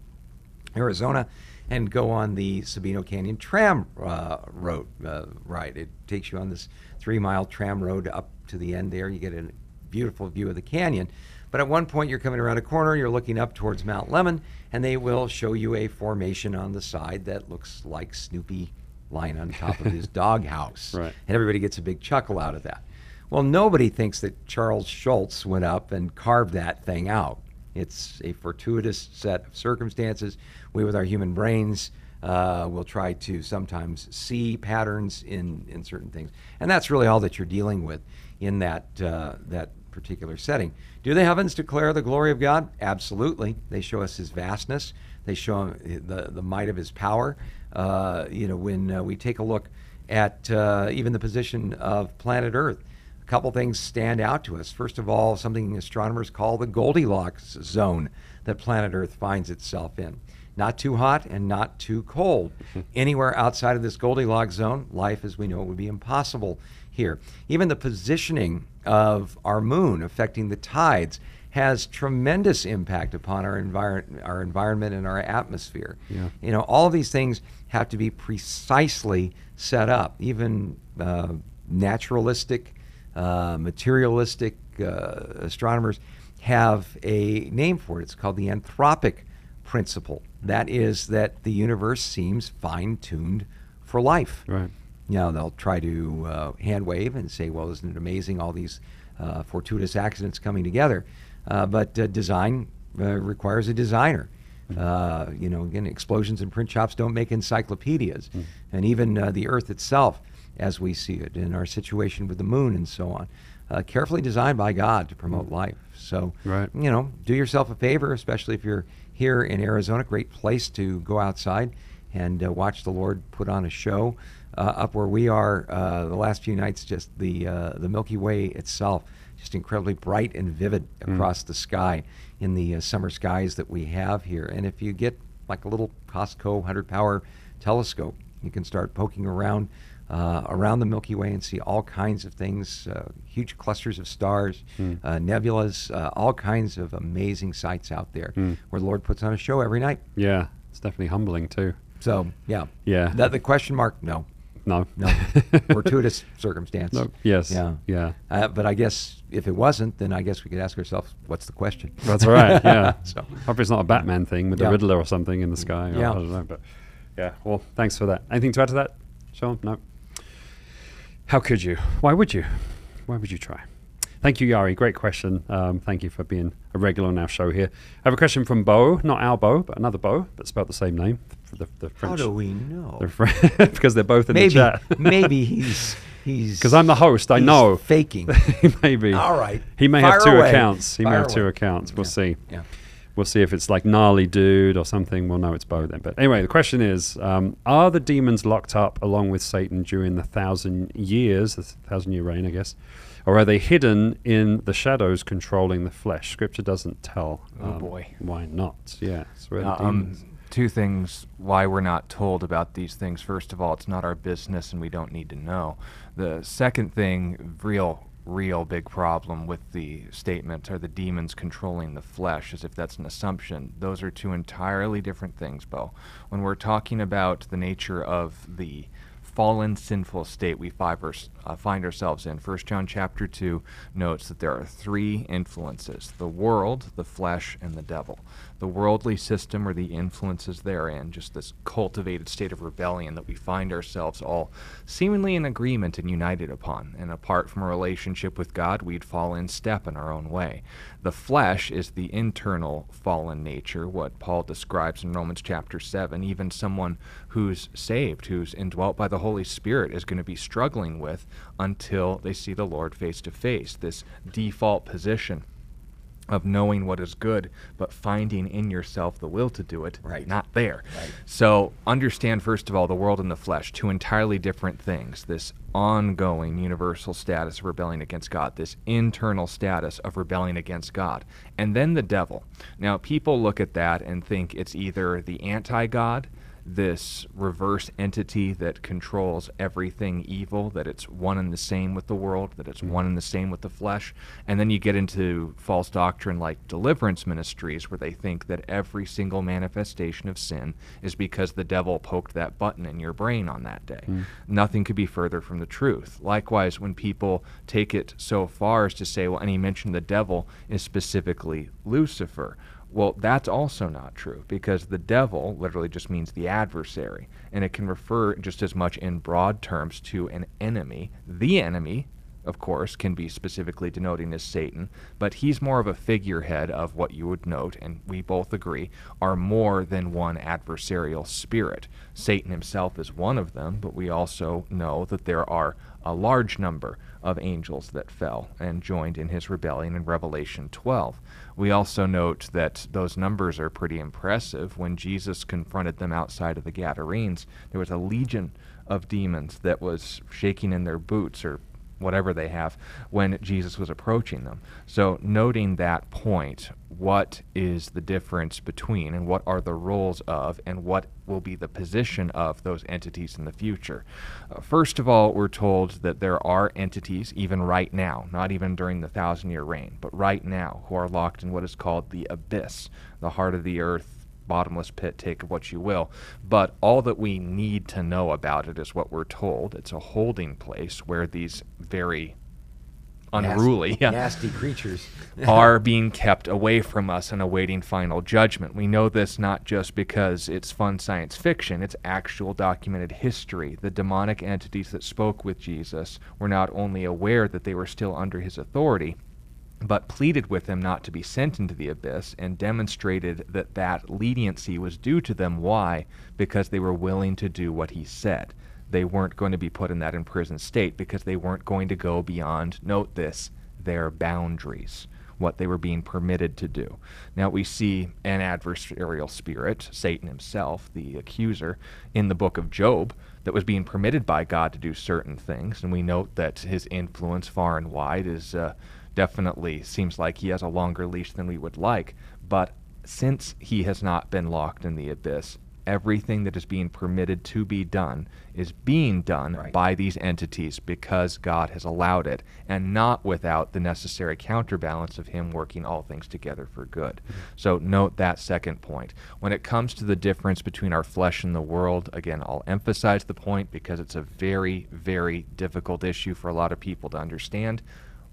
Arizona, and go on the Sabino Canyon tram uh, road uh, ride, it takes you on this three mile tram road up to the end there. You get a beautiful view of the canyon. But at one point, you're coming around a corner, you're looking up towards Mount Lemmon, and they will show you a formation on the side that looks like Snoopy lying on top of his doghouse. Right. And everybody gets a big chuckle out of that. Well, nobody thinks that Charles Schulz went up and carved that thing out. It's a fortuitous set of circumstances. We, with our human brains, uh, will try to sometimes see patterns in, in certain things, and that's really all that you're dealing with in that uh, that particular setting. Do the heavens declare the glory of God? Absolutely. They show us His vastness. They show him the the might of His power. Uh, you know, when uh, we take a look at uh, even the position of planet Earth, a couple things stand out to us. First of all, something astronomers call the Goldilocks zone that planet Earth finds itself in. Not too hot and not too cold. Anywhere outside of this Goldilocks zone, life as we know it would be impossible here. Even the positioning of our moon affecting the tides has tremendous impact upon our environment, our environment and our atmosphere. Yeah. You know, all of these things have to be precisely set up. Even uh, naturalistic, uh, materialistic uh, astronomers have a name for it. It's called the anthropic principle. That is that the universe seems fine-tuned for life. Right. You know, they'll try to uh, hand wave and say, well, isn't it amazing all these uh, fortuitous accidents coming together? Uh, but uh, design uh, requires a designer. Uh, you know, again, explosions and print shops don't make encyclopedias. And even uh, the Earth itself, as we see it, in our situation with the moon and so on, uh, carefully designed by God to promote life. So, Right. you know, do yourself a favor, especially if you're here in Arizona. Great place to go outside and uh, watch the Lord put on a show. Uh, up where we are, uh, the last few nights, just the uh, the Milky Way itself, just incredibly bright and vivid across the sky in the uh, summer skies that we have here. And if you get like a little Costco 100 power telescope, you can start poking around uh, around the Milky Way and see all kinds of things, uh, huge clusters of stars, uh, nebulas, uh, all kinds of amazing sights out there where the Lord puts on a show every night. Yeah. It's definitely humbling too. So, yeah. Yeah. That, the question mark, no. No. No. Fortuitous circumstance. No. Yes. Yeah. Yeah. Uh, but I guess if it wasn't, then I guess we could ask ourselves, what's the question? That's right. Yeah. So- Hope it's not a Batman thing with Yeah. the Riddler or something in the sky. Or, Yeah. I don't know. But yeah. Well, thanks for that. Anything to add to that, Sean? No. How could you? Why would you? Why would you try? Thank you, Yari. Great question. Um, thank you for being a regular on our show here. I have a question from Bo, not our Bo, but another Bo, but spelled the same name. For the, the How French, do we know? the because they're both in maybe, the chat. maybe he's he's Because I'm the host, I he's know. faking. Maybe. All right. He may Fire have two away. accounts. He may Fire have two away. accounts. We'll Yeah. see. Yeah. We'll see if it's like gnarly dude or something. We'll know it's Bo then. But anyway, the question is: um, Are the demons locked up along with Satan during the thousand years, the thousand year reign, I guess, or are they hidden in the shadows controlling the flesh? Scripture doesn't tell. Oh, Um, boy. Why not? Yeah. So where are the Uh, um, two things why we're not told about these things. First of all, it's not our business and we don't need to know. The second thing, real, real big problem with the statement are the demons controlling the flesh, as if that's an assumption. Those are two entirely different things, Bo. When we're talking about the nature of the fallen sinful state we uh, find ourselves in. First John chapter 2 notes that there are three influences the world, the flesh, and the devil. The worldly system or the influences therein, just this cultivated state of rebellion that we find ourselves all seemingly in agreement and united upon. And apart from a relationship with God, we'd fall in step in our own way. The flesh is the internal fallen nature, what Paul describes in Romans chapter 7. Even someone who's saved, who's indwelt by the Holy Spirit, is going to be struggling with until they see the Lord face to face. This default position of knowing what is good, but finding in yourself the will to do it, Right. not there. Right. So understand, first of all, the world and the flesh, two entirely different things. This ongoing universal status of rebelling against God, this internal status of rebelling against God, and then the devil. Now, people look at that and think it's either the anti God, this reverse entity that controls everything evil, that it's one and the same with the world, that it's mm-hmm. one and the same with the flesh. And then you get into false doctrine like deliverance ministries, where they think that every single manifestation of sin is because the devil poked that button in your brain on that day. Mm. Nothing could be further from the truth. Likewise, when people take it so far as to say, well, and he mentioned the devil is specifically Lucifer. Well, that's also not true because the devil literally just means the adversary, and it can refer just as much in broad terms to an enemy. The enemy, of course, can be specifically denoting as Satan, but he's more of a figurehead of what you would note, and we both agree, are more than one adversarial spirit. Satan himself is one of them, but we also know that there are a large number of angels that fell and joined in his rebellion in Revelation 12. We also note that those numbers are pretty impressive. When Jesus confronted them outside of the Gadarenes, there was a legion of demons that was shaking in their boots or whatever they have, when Jesus was approaching them. So, noting that point, what is the difference between and what are the roles of and what will be the position of those entities in the future? Uh, first of all, we're told that there are entities, even right now, not even during the thousand year reign, but right now, who are locked in what is called the abyss, the heart of the earth bottomless pit, take what you will. But all that we need to know about it is what we're told. It's a holding place where these very unruly, nasty, nasty creatures are being kept away from us and awaiting final judgment. We know this not just because it's fun science fiction, it's actual documented history. The demonic entities that spoke with Jesus were not only aware that they were still under his authority, but pleaded with him not to be sent into the abyss and demonstrated that that leniency was due to them. Why? Because they were willing to do what he said. They weren't going to be put in that imprisoned state because they weren't going to go beyond, note this, their boundaries, what they were being permitted to do. Now we see an adversarial spirit, Satan himself, the accuser, in the book of Job that was being permitted by God to do certain things, and we note that his influence far and wide is. Uh, definitely seems like he has a longer leash than we would like. But since he has not been locked in the abyss, everything that is being permitted to be done is being done right. by these entities because God has allowed it, and not without the necessary counterbalance of Him working all things together for good. Mm-hmm. So, note that second point. When it comes to the difference between our flesh and the world, again, I'll emphasize the point because it's a very, very difficult issue for a lot of people to understand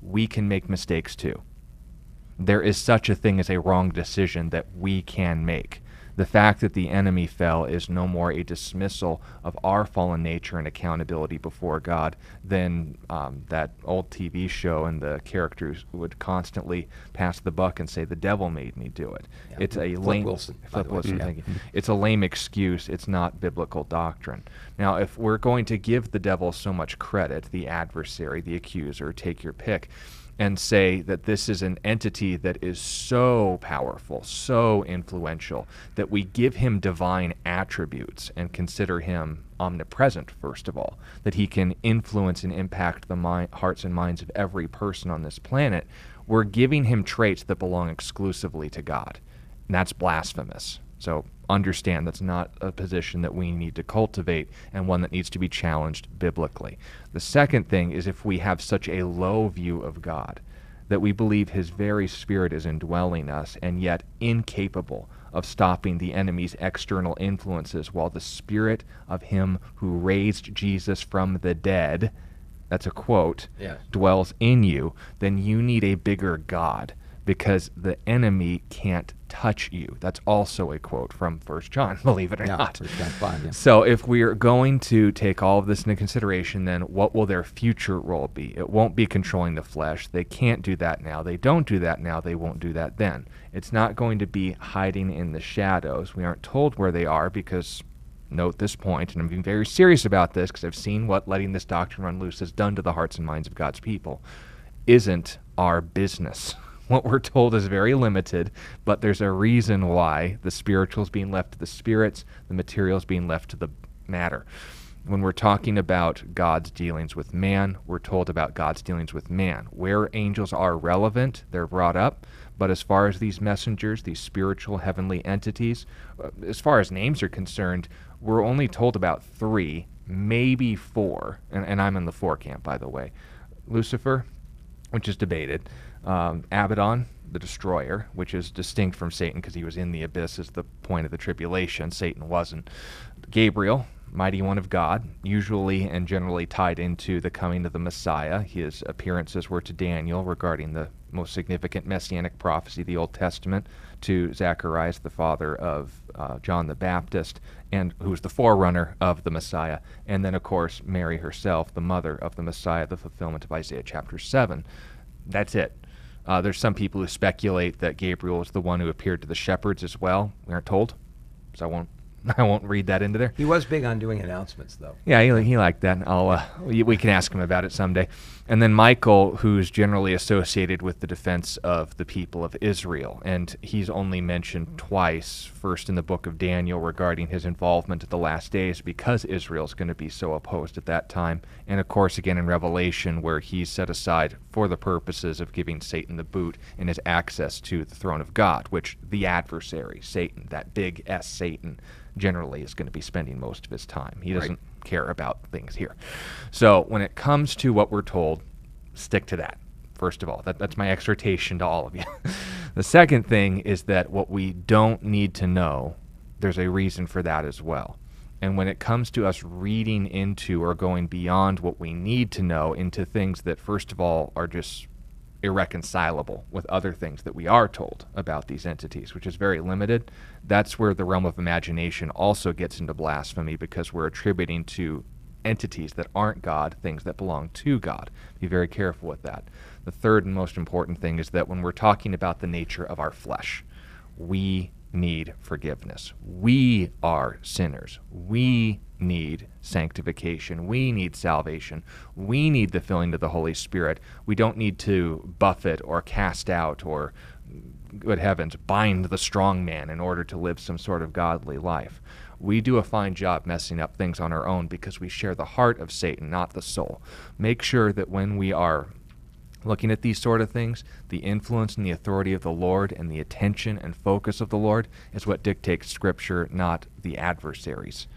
we can make mistakes too. There is such a thing as a wrong decision that we can make. The fact that the enemy fell is no more a dismissal of our fallen nature and accountability before God than um, that old TV show and the characters would constantly pass the buck and say, "The devil made me do it." Yeah. It's a Flip lame. Wilson. Flip Wilson. Thank you. It's a lame excuse. It's not biblical doctrine. Now, if we're going to give the devil so much credit, the adversary, the accuser, take your pick and say that this is an entity that is so powerful, so influential, that we give him divine attributes and consider him omnipresent, first of all, that he can influence and impact the hearts and minds of every person on this planet, we're giving him traits that belong exclusively to God. And that's blasphemous. So understand that's not a position that we need to cultivate and one that needs to be challenged biblically. The second thing is if we have such a low view of God, that we believe his very spirit is indwelling us and yet incapable of stopping the enemy's external influences while the spirit of him who raised Jesus from the dead that's a quote yes. dwells in you then you need a bigger god because the enemy can't touch you. That's also a quote from First John, believe it or yeah, not. John 5, yeah. So if we're going to take all of this into consideration, then what will their future role be? It won't be controlling the flesh. They can't do that now. They don't do that now. They won't do that then. It's not going to be hiding in the shadows. We aren't told where they are because note this point, and I'm being very serious about this because I've seen what letting this doctrine run loose has done to the hearts and minds of God's people, isn't our business what we're told is very limited, but there's a reason why the spiritual is being left to the spirits, the material is being left to the matter. When we're talking about God's dealings with man, we're told about God's dealings with man. Where angels are relevant, they're brought up. But as far as these messengers, these spiritual heavenly entities, uh, as far as names are concerned, we're only told about three, maybe four. And, and I'm in the four camp, by the way. Lucifer, which is debated um, Abaddon, the destroyer, which is distinct from Satan because he was in the abyss as the point of the tribulation. Satan wasn't. Gabriel, mighty one of God, usually and generally tied into the coming of the Messiah. His appearances were to Daniel regarding the most significant messianic prophecy of the Old Testament, to Zacharias, the father of uh, John the Baptist, and who was the forerunner of the Messiah. And then, of course, Mary herself, the mother of the Messiah, the fulfillment of Isaiah chapter 7. That's it. Uh, there's some people who speculate that Gabriel was the one who appeared to the shepherds as well. We aren't told, so I won't I won't read that into there. He was big on doing announcements, though. Yeah, he, he liked that. I'll uh, we, we can ask him about it someday. And then Michael, who's generally associated with the defense of the people of Israel, and he's only mentioned twice. First in the book of Daniel regarding his involvement at the last days, because Israel's going to be so opposed at that time, and of course again in Revelation, where he's set aside for the purposes of giving Satan the boot and his access to the throne of God, which the adversary, Satan, that big S Satan generally is going to be spending most of his time. He doesn't right. Care about things here. So when it comes to what we're told, stick to that. First of all, that, that's my exhortation to all of you. the second thing is that what we don't need to know, there's a reason for that as well. And when it comes to us reading into or going beyond what we need to know into things that, first of all, are just irreconcilable with other things that we are told about these entities, which is very limited. That's where the realm of imagination also gets into blasphemy because we're attributing to entities that aren't God things that belong to God. Be very careful with that. The third and most important thing is that when we're talking about the nature of our flesh, we need forgiveness. We are sinners. We need sanctification. We need salvation. We need the filling of the Holy Spirit. We don't need to buffet or cast out or, mm, good heavens, bind the strong man in order to live some sort of godly life. We do a fine job messing up things on our own because we share the heart of Satan, not the soul. Make sure that when we are looking at these sort of things, the influence and the authority of the Lord and the attention and focus of the Lord is what dictates Scripture, not the adversaries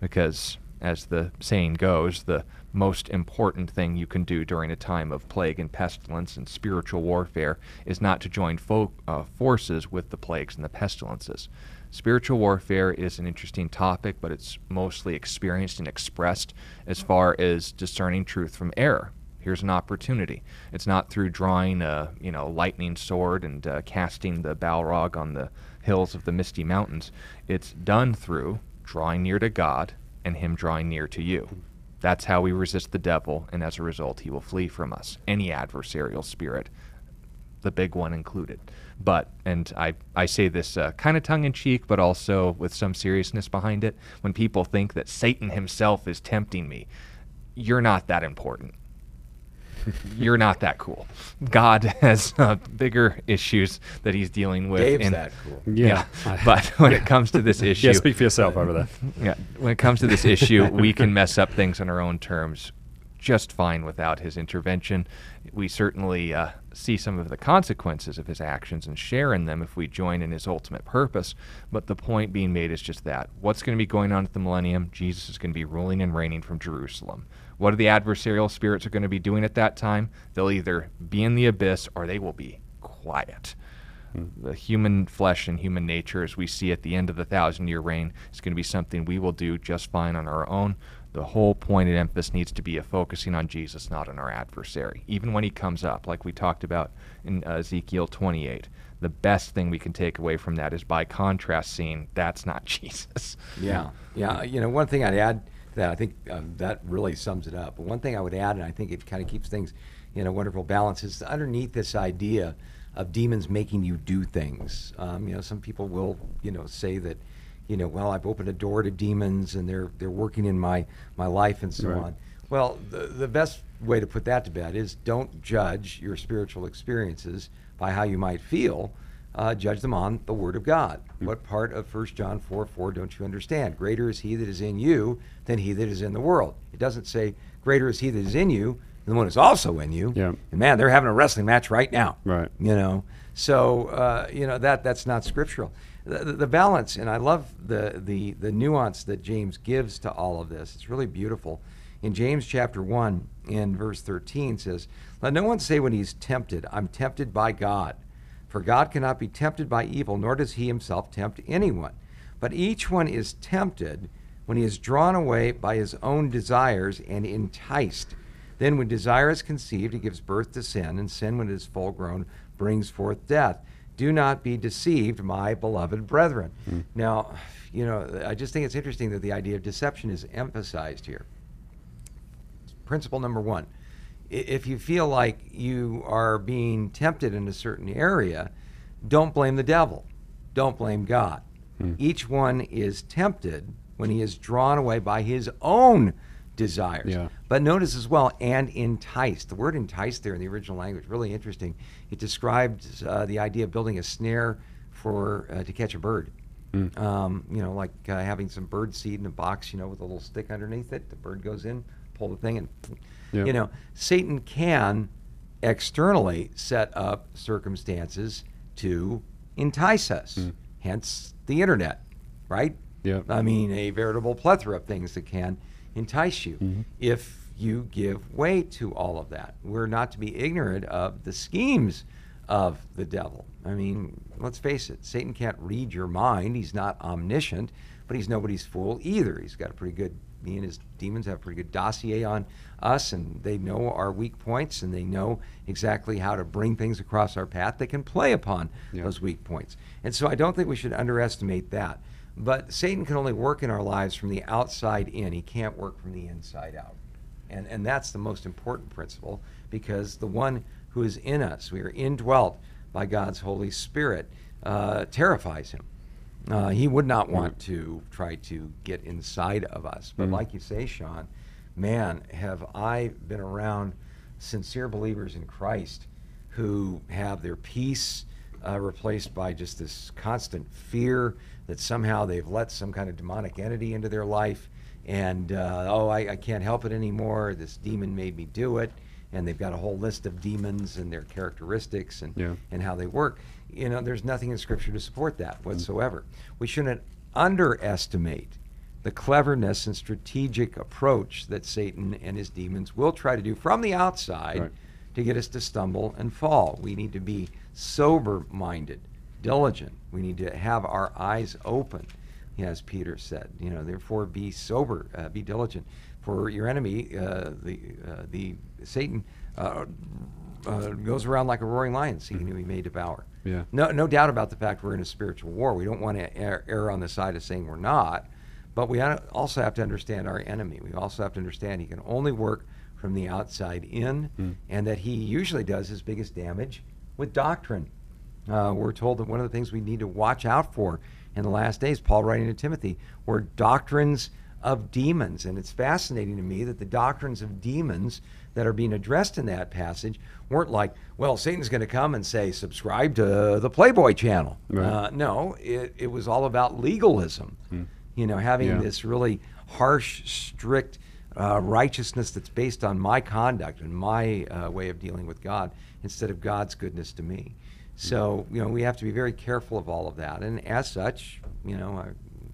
because, as the saying goes, the most important thing you can do during a time of plague and pestilence and spiritual warfare is not to join fo- uh, forces with the plagues and the pestilences. Spiritual warfare is an interesting topic, but it's mostly experienced and expressed as far as discerning truth from error. Here's an opportunity. It's not through drawing a you know lightning sword and uh, casting the Balrog on the hills of the misty mountains. It's done through drawing near to God and Him drawing near to you. That's how we resist the devil, and as a result, he will flee from us. Any adversarial spirit, the big one included. But, and I, I say this uh, kind of tongue in cheek, but also with some seriousness behind it, when people think that Satan himself is tempting me, you're not that important you're not that cool. God has uh, bigger issues that he's dealing with. Dave's and, that cool. Yeah. yeah. but when it comes to this issue, yeah, speak for yourself over there. Yeah, when it comes to this issue, we can mess up things on our own terms just fine without his intervention. We certainly uh, see some of the consequences of his actions and share in them if we join in his ultimate purpose. But the point being made is just that. What's going to be going on at the millennium? Jesus is going to be ruling and reigning from Jerusalem. What are the adversarial spirits are going to be doing at that time? They'll either be in the abyss or they will be quiet. Hmm. The human flesh and human nature, as we see at the end of the thousand year reign, is going to be something we will do just fine on our own. The whole point and emphasis needs to be a focusing on Jesus, not on our adversary. Even when he comes up, like we talked about in uh, Ezekiel 28, the best thing we can take away from that is by contrast seeing that's not Jesus. Yeah. Yeah. You know, one thing I'd add that. I think um, that really sums it up. But one thing I would add, and I think it kind of keeps things in a wonderful balance, is underneath this idea of demons making you do things. Um, you know, some people will, you know, say that, you know, well, I've opened a door to demons and they're they're working in my my life and so right. on. Well, the the best way to put that to bed is don't judge your spiritual experiences by how you might feel uh, judge them on the Word of God. Mm-hmm. What part of 1 John 4 4 don't you understand? Greater is He that is in you than He that is in the world. It doesn't say, Greater is He that is in you than the one who's also in you. Yeah. And man, they're having a wrestling match right now. Right. You know, so, uh, you know, that that's not scriptural. The, the, the, balance, and I love the, the, the nuance that James gives to all of this. It's really beautiful. In James chapter 1, in verse 13, says, Let no one say when he's tempted, I'm tempted by God. For God cannot be tempted by evil, nor does he himself tempt anyone. But each one is tempted when he is drawn away by his own desires and enticed. Then, when desire is conceived, it gives birth to sin, and sin, when it is full grown, brings forth death. Do not be deceived, my beloved brethren. Mm. Now, you know, I just think it's interesting that the idea of deception is emphasized here. Principle number one if you feel like you are being tempted in a certain area, don't blame the devil. Don't blame God. Each one is tempted when he is drawn away by his own desires. Yeah. But notice as well, and enticed. The word enticed there in the original language, really interesting. It describes uh, the idea of building a snare for uh, to catch a bird. Um, you know, like uh, having some bird seed in a box, you know, with a little stick underneath it. The bird goes in, pull the thing, and Yeah. you know, Satan can externally set up circumstances to entice us. Hmm. Hence the internet, right? Yeah. I mean, a veritable plethora of things that can entice you mm-hmm. if you give way to all of that. We're not to be ignorant of the schemes of the devil. I mean, let's face it, Satan can't read your mind. He's not omniscient, but he's nobody's fool either. He's got a pretty good, he and his demons have a pretty good dossier on us, and they know our weak points, and they know exactly how to bring things across our path. They can play upon Yeah. those weak points. And so I don't think we should underestimate that. But Satan can only work in our lives from the outside in. He can't work from the inside out. And, and that's the most important principle because the one who is in us, we are indwelt by God's Holy Spirit, uh, terrifies him. Uh, he would not want to try to get inside of us. But like you say, Sean, man, have I been around sincere believers in Christ who have their peace uh, replaced by just this constant fear that somehow they've let some kind of demonic entity into their life and uh, oh I, I can't help it anymore this demon made me do it and they've got a whole list of demons and their characteristics and, Yeah. and how they work you know there's nothing in scripture to support that whatsoever we shouldn't underestimate the cleverness and strategic approach that satan and his demons will try to do from the outside Right. to get us to stumble and fall. We need to be sober minded, diligent. We need to have our eyes open, as Peter said. You know, therefore be sober, uh, be diligent. For your enemy, uh, the, uh, the Satan, uh, uh, goes around like a roaring lion, seeking who he may devour. Yeah. No, no doubt about the fact we're in a spiritual war. We don't want to err, err on the side of saying we're not, but we also have to understand our enemy. We also have to understand he can only work from the outside in, and that he usually does his biggest damage with doctrine. Uh, we're told that one of the things we need to watch out for in the last days, Paul writing to Timothy, were doctrines of demons. And it's fascinating to me that the doctrines of demons that are being addressed in that passage weren't like, well, Satan's going to come and say, subscribe to the Playboy channel. Right. Uh, no, it, it was all about legalism. You know, having Yeah. this really harsh, strict uh, righteousness that's based on my conduct and my uh, way of dealing with God instead of God's goodness to me. So, you know, we have to be very careful of all of that. And as such, you know, I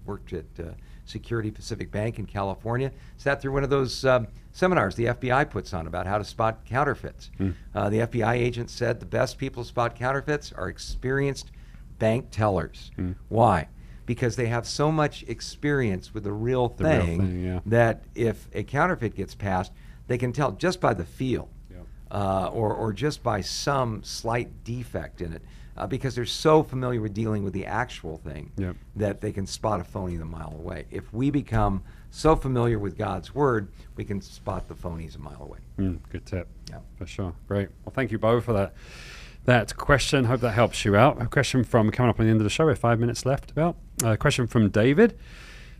worked at uh, Security Pacific Bank in California, sat through one of those um, seminars the FBI puts on about how to spot counterfeits. Uh, the FBI agent said the best people to spot counterfeits are experienced bank tellers. Why? Because they have so much experience with the real The real thing, thing, yeah. that if a counterfeit gets passed, they can tell just by the feel uh, or, or just by some slight defect in it. Uh, because they're so familiar with dealing with the actual thing Yep. that they can spot a phony a mile away. If we become so familiar with God's word, we can spot the phonies a mile away. Mm, good tip. Yeah. For sure. Great. Well, thank you both for that that question. Hope that helps you out. A question from coming up on the end of the show. We have five minutes left. About a question from David.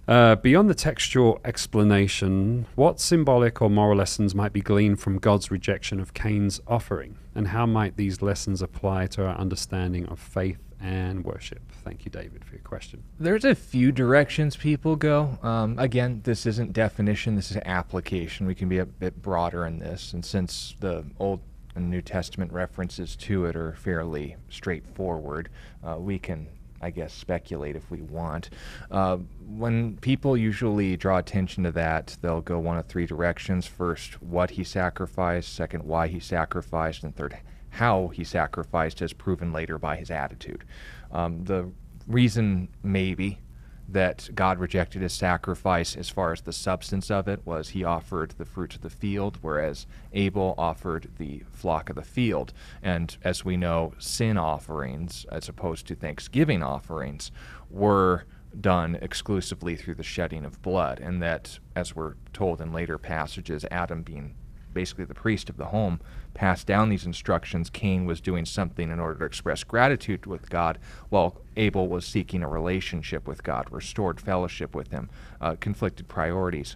Uh, beyond the textual explanation, what symbolic or moral lessons might be gleaned from God's rejection of Cain's offering, and how might these lessons apply to our understanding of faith and worship? Thank you, David, for your question. There's a few directions people go. Um, again, this isn't definition, this is application. We can be a bit broader in this. And since the Old and New Testament references to it are fairly straightforward, uh, we can, I guess, speculate if we want. Uh, when people usually draw attention to that, they'll go one of three directions. First, what he sacrificed. Second, why he sacrificed. And third, how he sacrificed as proven later by his attitude. Um, the reason, maybe, that God rejected his sacrifice as far as the substance of it was he offered the fruits of the field, whereas Abel offered the flock of the field. And as we know, sin offerings, as opposed to thanksgiving offerings, were done exclusively through the shedding of blood, and that, as we're told in later passages, Adam being basically the priest of the home, passed down these instructions, Cain was doing something in order to express gratitude with God, while Abel was seeking a relationship with God, restored fellowship with Him, uh, conflicted priorities.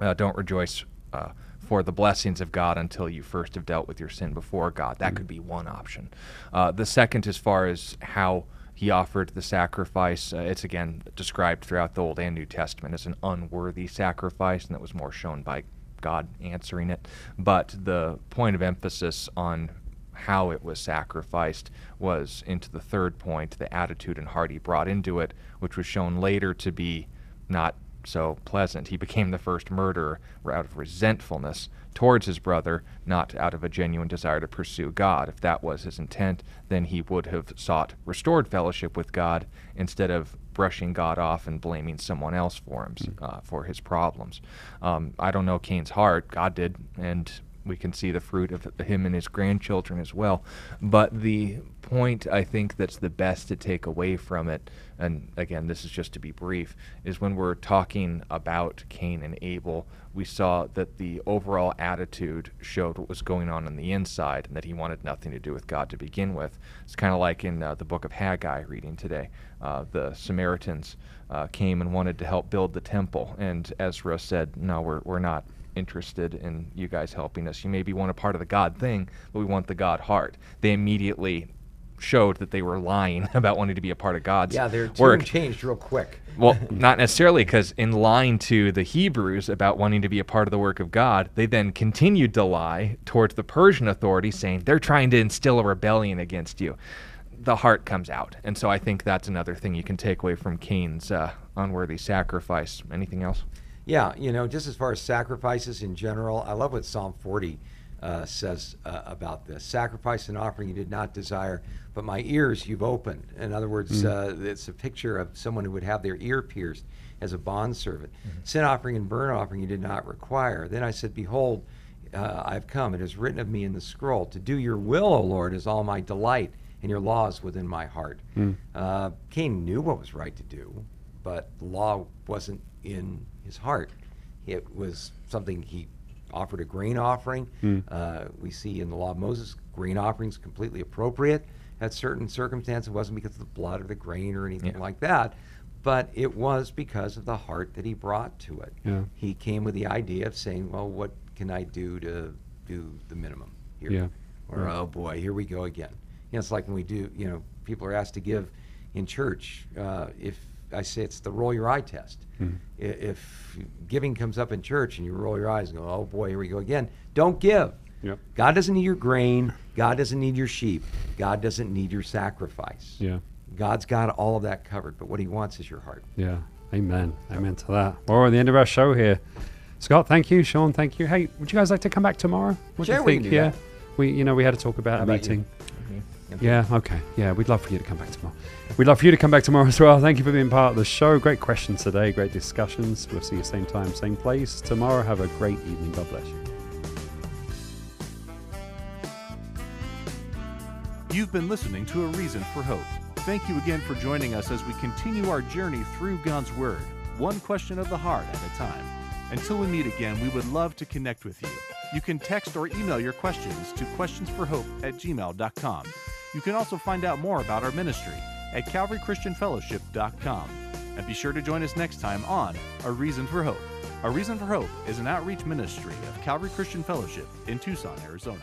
Uh, don't rejoice uh, for the blessings of God until you first have dealt with your sin before God. That could be one option. Uh, the second, as far as how he offered the sacrifice. Uh, it's again described throughout the Old and New Testament as an unworthy sacrifice, and that was more shown by God answering it. But the point of emphasis on how it was sacrificed was into the third point, the attitude and heart he brought into it, which was shown later to be not so pleasant. He became the first murderer out of resentfulness towards his brother, not out of a genuine desire to pursue God. If that was his intent, then he would have sought restored fellowship with God instead of brushing God off and blaming someone else for him hmm. uh, for his problems. Um, I don't know Cain's heart. God did, and we can see the fruit of him and his grandchildren as well. But the point I think that's the best to take away from it, and again, this is just to be brief, is when we're talking about Cain and Abel, we saw that the overall attitude showed what was going on on the inside and that he wanted nothing to do with God to begin with. It's kind of like in uh, the book of Haggai reading today. Uh, the Samaritans uh, came and wanted to help build the temple, and Ezra said, No, we're, we're not interested in you guys helping us. You maybe want a part of the God thing, but we want the God heart. They immediately showed that they were lying about wanting to be a part of God's yeah, their tune work. changed real quick. well, not necessarily, because in lying to the Hebrews about wanting to be a part of the work of God, they then continued to lie towards the Persian authorities, saying they're trying to instill a rebellion against you. The heart comes out, and so I think that's another thing you can take away from Cain's uh, unworthy sacrifice. Anything else? Yeah, you know, just as far as sacrifices in general, I love what Psalm 40 uh, says uh, about this. Sacrifice and offering you did not desire, but my ears you've opened. In other words, mm uh, it's a picture of someone who would have their ear pierced as a bondservant. Mm-hmm. Sin offering and burnt offering you did not require. Then I said, Behold, uh, I've come. It is written of me in the scroll. To do your will, O Lord, is all my delight, and your law is within my heart. Mm. Cain knew what was right to do, but law wasn't in his heart. It was something he offered a grain offering. Mm. Uh, we see in the law of Moses, grain offerings completely appropriate at certain circumstances. It wasn't because of the blood or the grain or anything yeah. like that, but it was because of the heart that he brought to it. Yeah. He came with the idea of saying, well, what can I do to do the minimum here? Yeah. Or, right. oh boy, here we go again. You know, it's like when we do, you know, people are asked to give in church. Uh, if I say it's the roll your eye test. Mm-hmm. If giving comes up in church and you roll your eyes and go, oh boy, here we go again, don't give. Yep. God doesn't need your grain. God doesn't need your sheep. God doesn't need your sacrifice. Yeah. God's got all of that covered, but what He wants is your heart. Yeah. Amen. Amen to that. Well, we're at the end of our show here. Scott, thank you. Sean, thank you. Hey, would you guys like to come back tomorrow? What sure, do you think? yeah. That. We, you know, we had to talk about How a meeting. Yeah, okay. Yeah, we'd love for you to come back tomorrow. We'd love for you to come back tomorrow as well. Thank you for being part of the show. Great questions today, great discussions. We'll see you same time, same place tomorrow. Have a great evening. God bless you. You've been listening to A Reason for Hope. Thank you again for joining us as we continue our journey through God's Word, one question of the heart at a time. Until we meet again, we would love to connect with you. You can text or email your questions to questionsforhope at gmail.com. You can also find out more about our ministry at calvarychristianfellowship.com. And be sure to join us next time on A Reason for Hope. A Reason for Hope is an outreach ministry of Calvary Christian Fellowship in Tucson, Arizona.